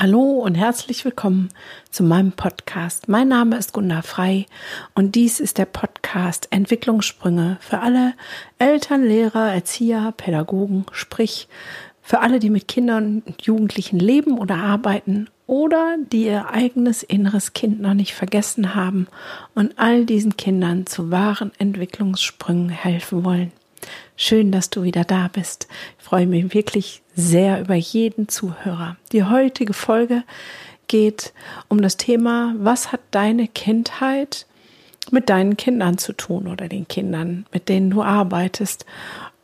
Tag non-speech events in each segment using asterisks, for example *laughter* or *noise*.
Hallo und herzlich willkommen zu meinem Podcast. Mein Name ist Gunda Frei und dies ist der Podcast Entwicklungssprünge für alle Eltern, Lehrer, Erzieher, Pädagogen, sprich für alle, die mit Kindern und Jugendlichen leben oder arbeiten oder die ihr eigenes inneres Kind noch nicht vergessen haben und all diesen Kindern zu wahren Entwicklungssprüngen helfen wollen. Schön, dass du wieder da bist. Ich freue mich wirklich sehr über jeden Zuhörer. Die heutige Folge geht um das Thema, was hat deine Kindheit mit deinen Kindern zu tun oder den Kindern, mit denen du arbeitest.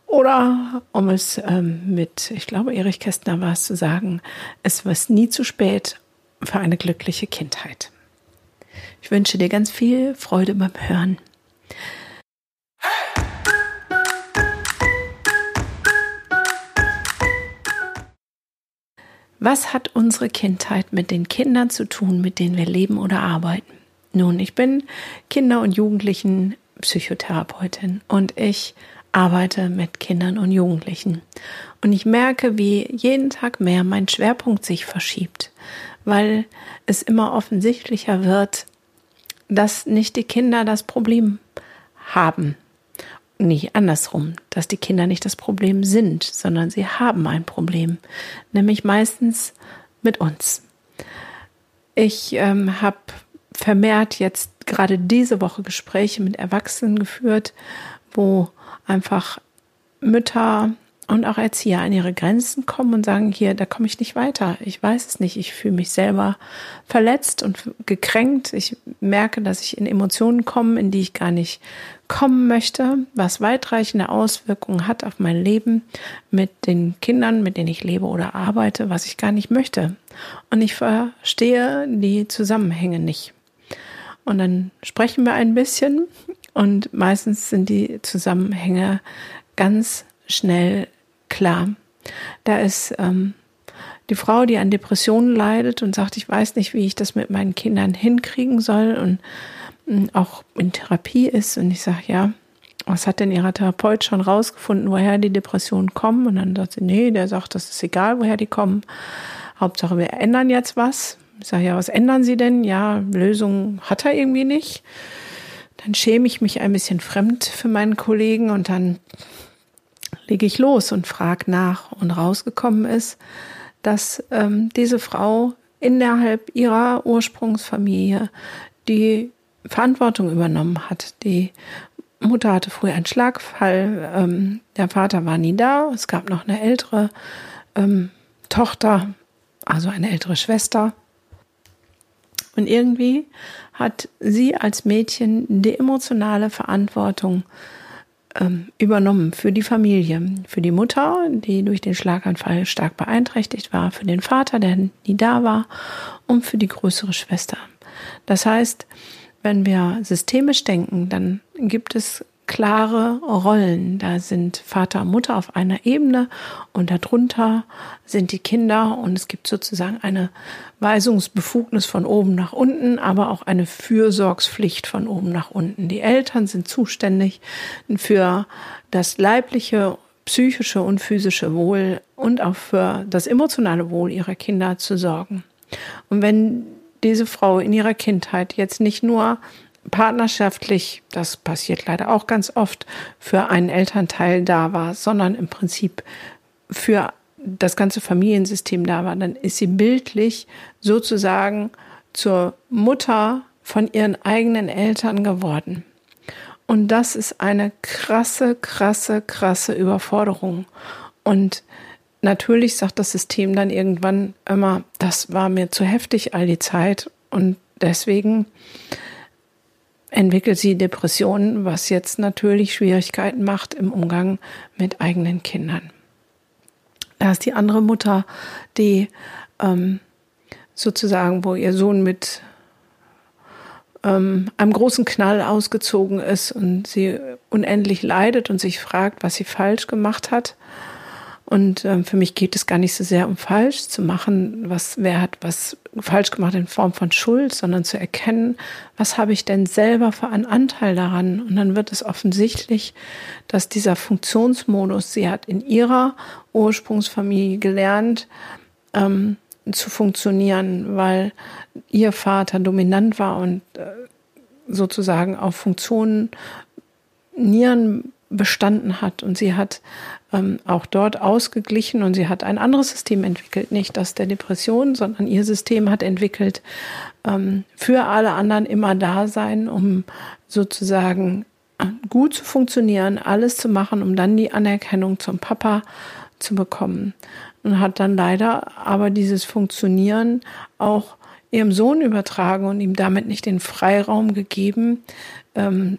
Oder um es ähm, mit, ich glaube, Erich Kästner war es zu sagen, es war nie zu spät für eine glückliche Kindheit. Ich wünsche dir ganz viel Freude beim Hören. Was hat unsere Kindheit mit den Kindern zu tun, mit denen wir leben oder arbeiten? Nun, ich bin Kinder- und Jugendlichen Psychotherapeutin und ich arbeite mit Kindern und Jugendlichen. Und ich merke, wie jeden Tag mehr mein Schwerpunkt sich verschiebt, weil es immer offensichtlicher wird, dass nicht die Kinder das Problem haben, nicht andersrum, dass die Kinder nicht das Problem sind, sondern sie haben ein Problem, nämlich meistens mit uns. Ich ähm, habe vermehrt jetzt gerade diese Woche Gespräche mit Erwachsenen geführt, wo einfach Mütter und auch Erzieher an ihre Grenzen kommen und sagen, hier, da komme ich nicht weiter. Ich weiß es nicht. Ich fühle mich selber verletzt und gekränkt. Ich merke, dass ich in Emotionen komme, in die ich gar nicht kommen möchte, was weitreichende Auswirkungen hat auf mein Leben mit den Kindern, mit denen ich lebe oder arbeite, was ich gar nicht möchte. Und ich verstehe die Zusammenhänge nicht. Und dann sprechen wir ein bisschen und meistens sind die Zusammenhänge ganz schnell klar. Da ist ähm, die Frau, die an Depressionen leidet und sagt, ich weiß nicht, wie ich das mit meinen Kindern hinkriegen soll und auch in Therapie ist. Und ich sage, ja, was hat denn Ihrer Therapeut schon rausgefunden, woher die Depressionen kommen? Und dann sagt sie, nee, der sagt, das ist egal, woher die kommen. Hauptsache, wir ändern jetzt was. Ich sage, ja, was ändern Sie denn? Ja, Lösung hat er irgendwie nicht. Dann schäme ich mich ein bisschen fremd für meinen Kollegen und dann lege ich los und frage nach. Und rausgekommen ist, dass ähm, diese Frau innerhalb ihrer Ursprungsfamilie die Verantwortung übernommen hat. Die Mutter hatte früher einen Schlagfall, ähm, der Vater war nie da, es gab noch eine ältere ähm, Tochter, also eine ältere Schwester. Und irgendwie hat sie als Mädchen die emotionale Verantwortung ähm, übernommen für die Familie, für die Mutter, die durch den Schlaganfall stark beeinträchtigt war, für den Vater, der nie da war und für die größere Schwester. Das heißt, wenn wir systemisch denken, dann gibt es klare Rollen. Da sind Vater und Mutter auf einer Ebene und darunter sind die Kinder und es gibt sozusagen eine Weisungsbefugnis von oben nach unten, aber auch eine Fürsorgspflicht von oben nach unten. Die Eltern sind zuständig für das leibliche, psychische und physische Wohl und auch für das emotionale Wohl ihrer Kinder zu sorgen. Und wenn diese Frau in ihrer Kindheit jetzt nicht nur partnerschaftlich, das passiert leider auch ganz oft, für einen Elternteil da war, sondern im Prinzip für das ganze Familiensystem da war, dann ist sie bildlich sozusagen zur Mutter von ihren eigenen Eltern geworden. Und das ist eine krasse, krasse, krasse Überforderung. Und natürlich sagt das System dann irgendwann immer, das war mir zu heftig all die Zeit und deswegen entwickelt sie Depressionen, was jetzt natürlich Schwierigkeiten macht im Umgang mit eigenen Kindern. Da ist die andere Mutter, die ähm, sozusagen, wo ihr Sohn mit ähm, einem großen Knall ausgezogen ist und sie unendlich leidet und sich fragt, was sie falsch gemacht hat und ähm, für mich geht es gar nicht so sehr um falsch zu machen, was wer hat was falsch gemacht in Form von Schuld, sondern zu erkennen, was habe ich denn selber für einen Anteil daran. Und dann wird es offensichtlich, dass dieser Funktionsmodus, sie hat in ihrer Ursprungsfamilie gelernt, ähm, zu funktionieren, weil ihr Vater dominant war und äh, sozusagen auf Funktionen Nieren bestanden hat und sie hat ähm, auch dort ausgeglichen und sie hat ein anderes System entwickelt, nicht das der Depression, sondern ihr System hat entwickelt, ähm, für alle anderen immer da sein, um sozusagen gut zu funktionieren, alles zu machen, um dann die Anerkennung zum Papa zu bekommen. Und hat dann leider aber dieses Funktionieren auch ihrem Sohn übertragen und ihm damit nicht den Freiraum gegeben, ähm,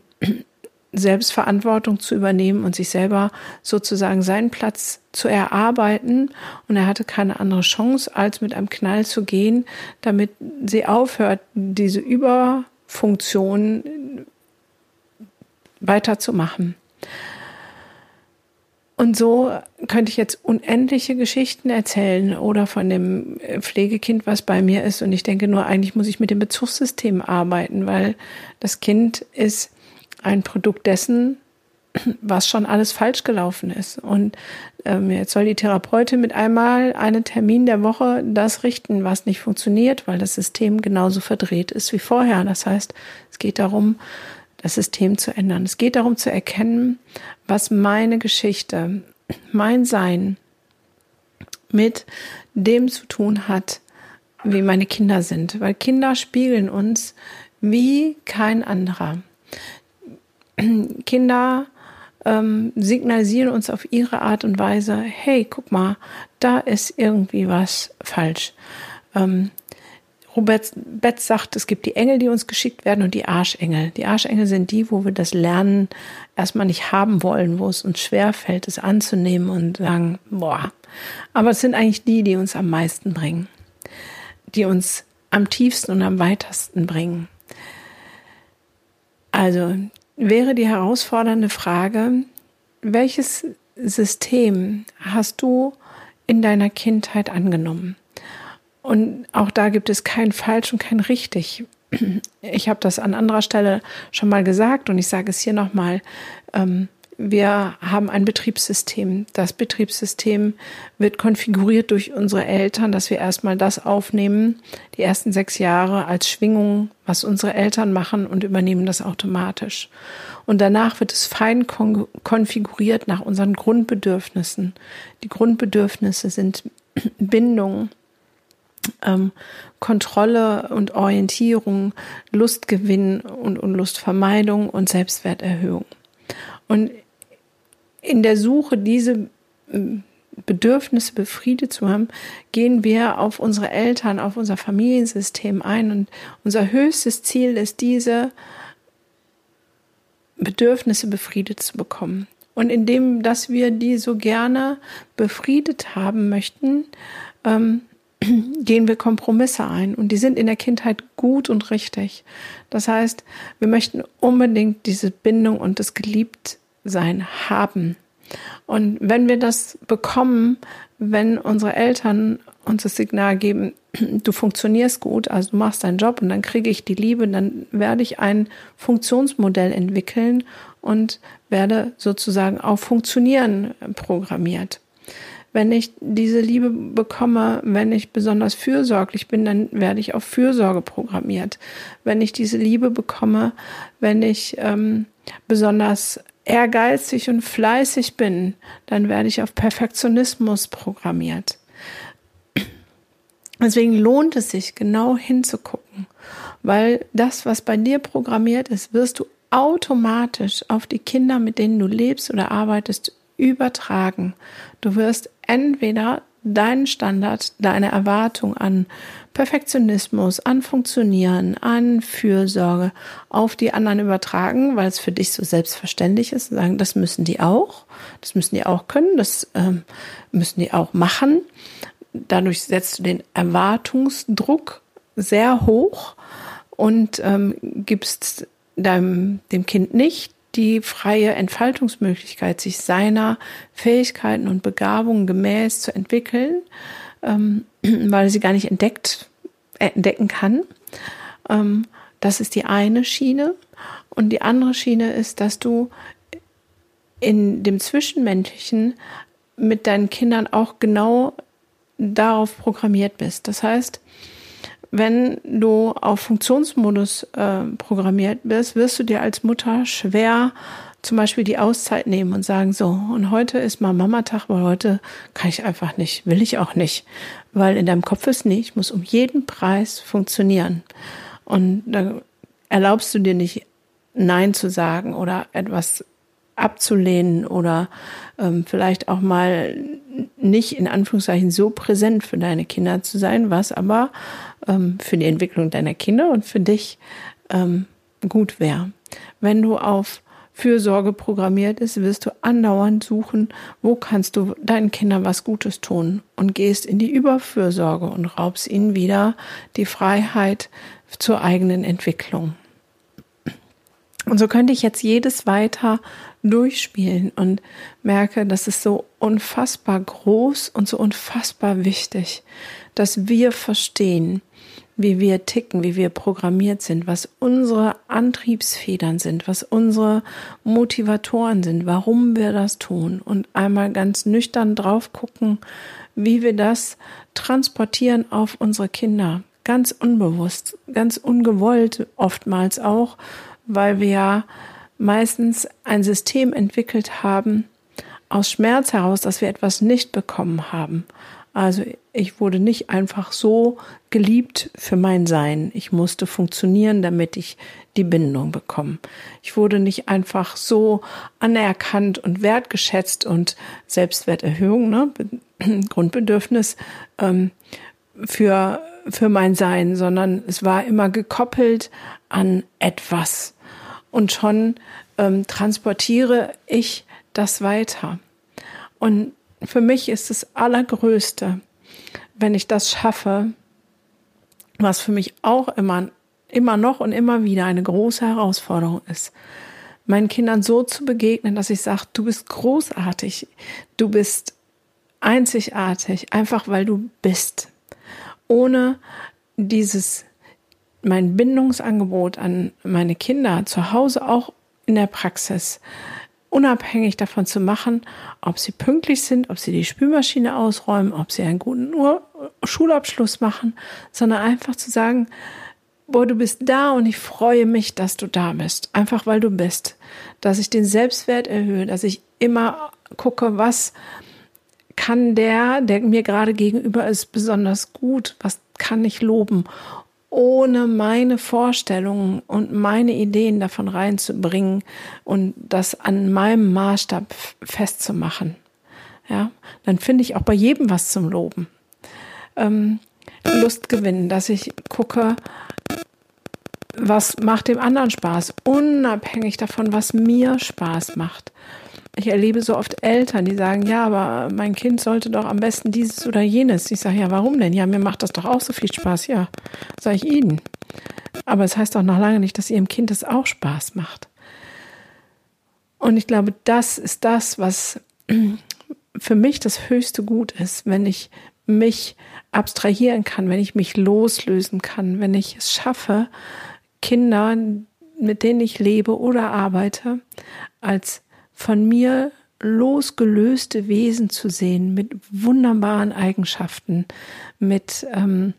Selbstverantwortung zu übernehmen und sich selber sozusagen seinen Platz zu erarbeiten. Und er hatte keine andere Chance, als mit einem Knall zu gehen, damit sie aufhört, diese Überfunktion weiterzumachen. Und so könnte ich jetzt unendliche Geschichten erzählen oder von dem Pflegekind, was bei mir ist. Und ich denke nur, eigentlich muss ich mit dem Bezugssystem arbeiten, weil das Kind ist ein Produkt dessen, was schon alles falsch gelaufen ist. Und ähm, jetzt soll die Therapeutin mit einmal einen Termin der Woche das richten, was nicht funktioniert, weil das System genauso verdreht ist wie vorher. Das heißt, es geht darum, das System zu ändern. Es geht darum zu erkennen, was meine Geschichte, mein Sein mit dem zu tun hat, wie meine Kinder sind. Weil Kinder spiegeln uns wie kein anderer. *clears throat* Kinder ähm, signalisieren uns auf ihre Art und Weise, hey, guck mal, da ist irgendwie was falsch. Ähm, Robert Betz sagt, es gibt die Engel, die uns geschickt werden und die Arschengel. Die Arschengel sind die, wo wir das Lernen erstmal nicht haben wollen, wo es uns schwer fällt, es anzunehmen und sagen, boah. Aber es sind eigentlich die, die uns am meisten bringen, die uns am tiefsten und am weitesten bringen. Also wäre die herausfordernde Frage, welches System hast du in deiner Kindheit angenommen? Und auch da gibt es kein falsch und kein richtig. Ich habe das an anderer Stelle schon mal gesagt und ich sage es hier nochmal. Ähm, wir haben ein Betriebssystem. Das Betriebssystem wird konfiguriert durch unsere Eltern, dass wir erstmal das aufnehmen, die ersten sechs Jahre als Schwingung, was unsere Eltern machen und übernehmen das automatisch. Und danach wird es fein kon konfiguriert nach unseren Grundbedürfnissen. Die Grundbedürfnisse sind *clears throat* Bindung, ähm, Kontrolle und Orientierung, Lustgewinn und, Lustvermeidung und Selbstwerterhöhung. Und in der Suche, diese ähm, Bedürfnisse befriedet zu haben, gehen wir auf unsere Eltern, auf unser Familiensystem ein. Und unser höchstes Ziel ist, diese Bedürfnisse befriedet zu bekommen. Und indem, dass wir die so gerne befriedet haben möchten, ähm, *clears throat* gehen wir Kompromisse ein. Und die sind in der Kindheit gut und richtig. Das heißt, wir möchten unbedingt diese Bindung und das Geliebtsein haben. Und wenn wir das bekommen, wenn unsere Eltern uns das Signal geben, *clears throat* du funktionierst gut, also du machst deinen Job und dann kriege ich die Liebe, dann werde ich ein Funktionsmodell entwickeln und werde sozusagen auf Funktionieren programmiert. Wenn ich diese Liebe bekomme, wenn ich besonders fürsorglich bin, dann werde ich auf Fürsorge programmiert. Wenn ich diese Liebe bekomme, wenn ich ähm, besonders ehrgeizig und fleißig bin, dann werde ich auf Perfektionismus programmiert. Deswegen lohnt es sich, genau hinzugucken, weil das, was bei dir programmiert ist, wirst du automatisch auf die Kinder, mit denen du lebst oder arbeitest, übertragen. Du wirst entweder deinen Standard, deine Erwartung an Perfektionismus, an Funktionieren, an Fürsorge auf die anderen übertragen, weil es für dich so selbstverständlich ist, sagen, das müssen die auch, das müssen die auch können, das ähm, müssen die auch machen. Dadurch setzt du den Erwartungsdruck sehr hoch und ähm, gibst deinem, dem Kind nicht die freie Entfaltungsmöglichkeit, sich seiner Fähigkeiten und Begabungen gemäß zu entwickeln, ähm, *clears throat* weil sie gar nicht entdeckt, äh, entdecken kann. Ähm, das ist die eine Schiene. Und die andere Schiene ist, dass du in dem Zwischenmenschlichen mit deinen Kindern auch genau darauf programmiert bist. Das heißt, wenn du auf Funktionsmodus äh, programmiert bist, wirst du dir als Mutter schwer zum Beispiel die Auszeit nehmen und sagen, so, und heute ist mal Mamatag, weil heute kann ich einfach nicht, will ich auch nicht. Weil in deinem Kopf ist nicht, ich muss um jeden Preis funktionieren. Und da erlaubst du dir nicht, Nein zu sagen oder etwas abzulehnen oder ähm, vielleicht auch mal nicht in Anführungszeichen so präsent für deine Kinder zu sein, was aber ähm, für die Entwicklung deiner Kinder und für dich ähm, gut wäre. Wenn du auf Fürsorge programmiert ist, wirst du andauernd suchen, wo kannst du deinen Kindern was Gutes tun und gehst in die Überfürsorge und raubst ihnen wieder die Freiheit zur eigenen Entwicklung. Und so könnte ich jetzt jedes weiter durchspielen und merke, das ist so unfassbar groß und so unfassbar wichtig, dass wir verstehen, wie wir ticken, wie wir programmiert sind, was unsere Antriebsfedern sind, was unsere Motivatoren sind, warum wir das tun und einmal ganz nüchtern drauf gucken, wie wir das transportieren auf unsere Kinder. Ganz unbewusst, ganz ungewollt oftmals auch, weil wir ja meistens ein System entwickelt haben aus Schmerz heraus, dass wir etwas nicht bekommen haben. Also ich wurde nicht einfach so geliebt für mein Sein. Ich musste funktionieren, damit ich die Bindung bekomme. Ich wurde nicht einfach so anerkannt und wertgeschätzt und Selbstwerterhöhung, ne, *clears throat* Grundbedürfnis ähm, für, für mein Sein, sondern es war immer gekoppelt an etwas. Und schon ähm, transportiere ich das weiter. Und für mich ist das Allergrößte, wenn ich das schaffe, was für mich auch immer, immer noch und immer wieder eine große Herausforderung ist, meinen Kindern so zu begegnen, dass ich sage, du bist großartig, du bist einzigartig, einfach weil du bist. Ohne dieses, mein Bindungsangebot an meine Kinder zu Hause auch in der Praxis unabhängig davon zu machen, ob sie pünktlich sind, ob sie die Spülmaschine ausräumen, ob sie einen guten Ur Schulabschluss machen, sondern einfach zu sagen, boah, du bist da und ich freue mich, dass du da bist. Einfach weil du bist. Dass ich den Selbstwert erhöhe, dass ich immer gucke, was kann der, der mir gerade gegenüber ist, besonders gut, was kann ich loben ohne meine Vorstellungen und meine Ideen davon reinzubringen und das an meinem Maßstab festzumachen. Ja, dann finde ich auch bei jedem was zum Loben. Ähm, Lust gewinnen, dass ich gucke, was macht dem anderen Spaß, unabhängig davon, was mir Spaß macht ich erlebe so oft Eltern, die sagen, ja, aber mein Kind sollte doch am besten dieses oder jenes. Ich sage, ja, warum denn? Ja, mir macht das doch auch so viel Spaß. Ja, sage ich Ihnen. Aber es das heißt auch noch lange nicht, dass Ihrem Kind das auch Spaß macht. Und ich glaube, das ist das, was *clears throat* für mich das höchste Gut ist, wenn ich mich abstrahieren kann, wenn ich mich loslösen kann, wenn ich es schaffe, Kinder, mit denen ich lebe oder arbeite, als von mir losgelöste Wesen zu sehen mit wunderbaren Eigenschaften, mit ähm,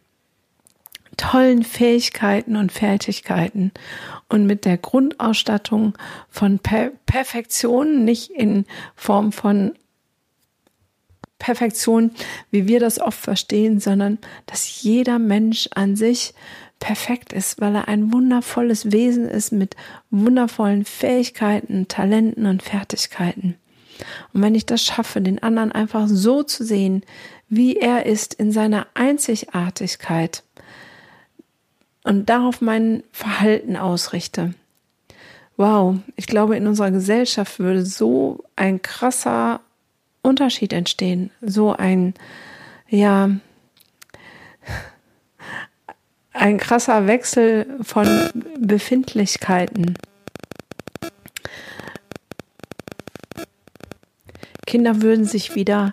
tollen Fähigkeiten und Fertigkeiten und mit der Grundausstattung von per Perfektion, nicht in Form von Perfektion, wie wir das oft verstehen, sondern dass jeder Mensch an sich perfekt ist, weil er ein wundervolles Wesen ist mit wundervollen Fähigkeiten, Talenten und Fertigkeiten. Und wenn ich das schaffe, den anderen einfach so zu sehen, wie er ist in seiner Einzigartigkeit und darauf mein Verhalten ausrichte, wow, ich glaube, in unserer Gesellschaft würde so ein krasser Unterschied entstehen, so ein, ja, ein krasser Wechsel von Befindlichkeiten. Kinder würden sich wieder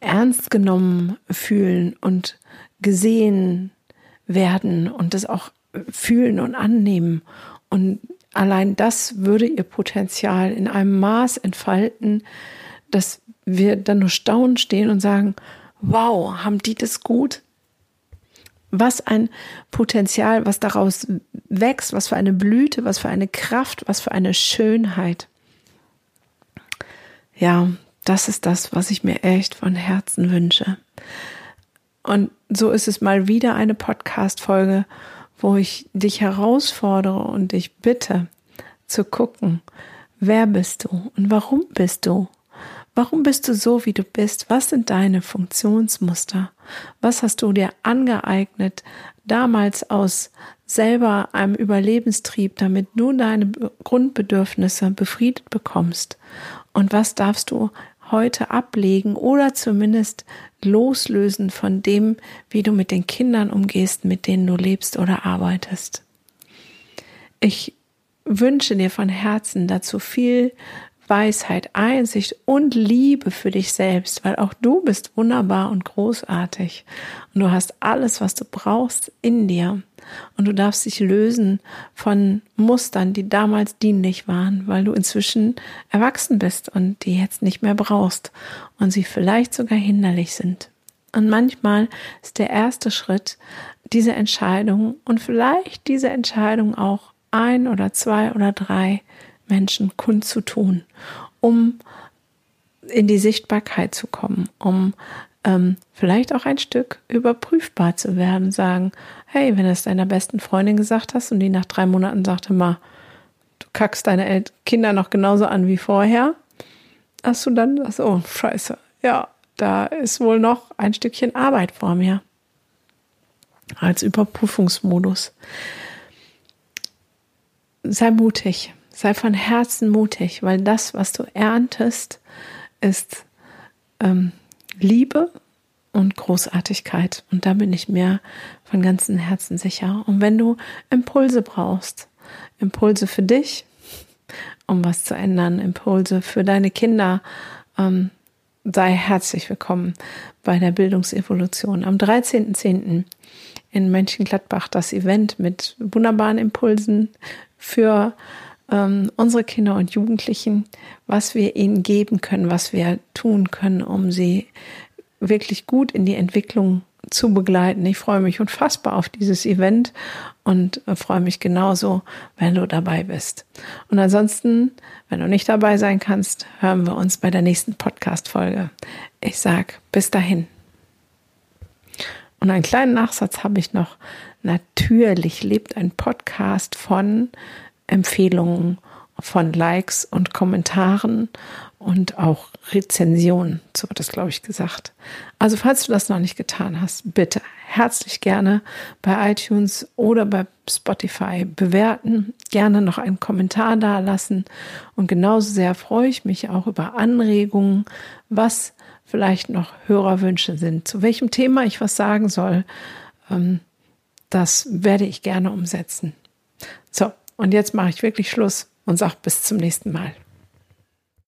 ernst genommen fühlen und gesehen werden und das auch fühlen und annehmen. Und allein das würde ihr Potenzial in einem Maß entfalten, dass wir dann nur staunend stehen und sagen, wow, haben die das gut? Was ein Potenzial, was daraus wächst, was für eine Blüte, was für eine Kraft, was für eine Schönheit. Ja, das ist das, was ich mir echt von Herzen wünsche. Und so ist es mal wieder eine Podcast-Folge, wo ich dich herausfordere und dich bitte zu gucken, wer bist du und warum bist du? Warum bist du so, wie du bist? Was sind deine Funktionsmuster? Was hast du dir angeeignet, damals aus selber einem Überlebenstrieb, damit du deine Grundbedürfnisse befriedet bekommst? Und was darfst du heute ablegen oder zumindest loslösen von dem, wie du mit den Kindern umgehst, mit denen du lebst oder arbeitest? Ich wünsche dir von Herzen dazu viel Weisheit, Einsicht und Liebe für dich selbst, weil auch du bist wunderbar und großartig und du hast alles, was du brauchst in dir und du darfst dich lösen von Mustern, die damals dienlich waren, weil du inzwischen erwachsen bist und die jetzt nicht mehr brauchst und sie vielleicht sogar hinderlich sind. Und manchmal ist der erste Schritt diese Entscheidung und vielleicht diese Entscheidung auch ein oder zwei oder drei Menschen kundzutun, um in die Sichtbarkeit zu kommen, um ähm, vielleicht auch ein Stück überprüfbar zu werden, sagen, hey, wenn du es deiner besten Freundin gesagt hast und die nach drei Monaten sagte, mal, du kackst deine Kinder noch genauso an wie vorher, hast du dann das, oh, scheiße, ja, da ist wohl noch ein Stückchen Arbeit vor mir als Überprüfungsmodus. Sei mutig, Sei von Herzen mutig, weil das, was du erntest, ist ähm, Liebe und Großartigkeit. Und da bin ich mir von ganzem Herzen sicher. Und wenn du Impulse brauchst, Impulse für dich, um was zu ändern, Impulse für deine Kinder, ähm, sei herzlich willkommen bei der Bildungsevolution. Am 13.10. in Mönchengladbach das Event mit wunderbaren Impulsen für ähm, unsere Kinder und Jugendlichen, was wir ihnen geben können, was wir tun können, um sie wirklich gut in die Entwicklung zu begleiten. Ich freue mich unfassbar auf dieses Event und äh, freue mich genauso, wenn du dabei bist. Und ansonsten, wenn du nicht dabei sein kannst, hören wir uns bei der nächsten Podcast-Folge. Ich sag bis dahin. Und einen kleinen Nachsatz habe ich noch. Natürlich lebt ein Podcast von Empfehlungen von Likes und Kommentaren und auch Rezensionen, so wird das, glaube ich, gesagt. Also falls du das noch nicht getan hast, bitte herzlich gerne bei iTunes oder bei Spotify bewerten, gerne noch einen Kommentar da lassen und genauso sehr freue ich mich auch über Anregungen, was vielleicht noch Hörerwünsche sind, zu welchem Thema ich was sagen soll. Ähm, das werde ich gerne umsetzen. So, und jetzt mache ich wirklich Schluss und sage bis zum nächsten Mal.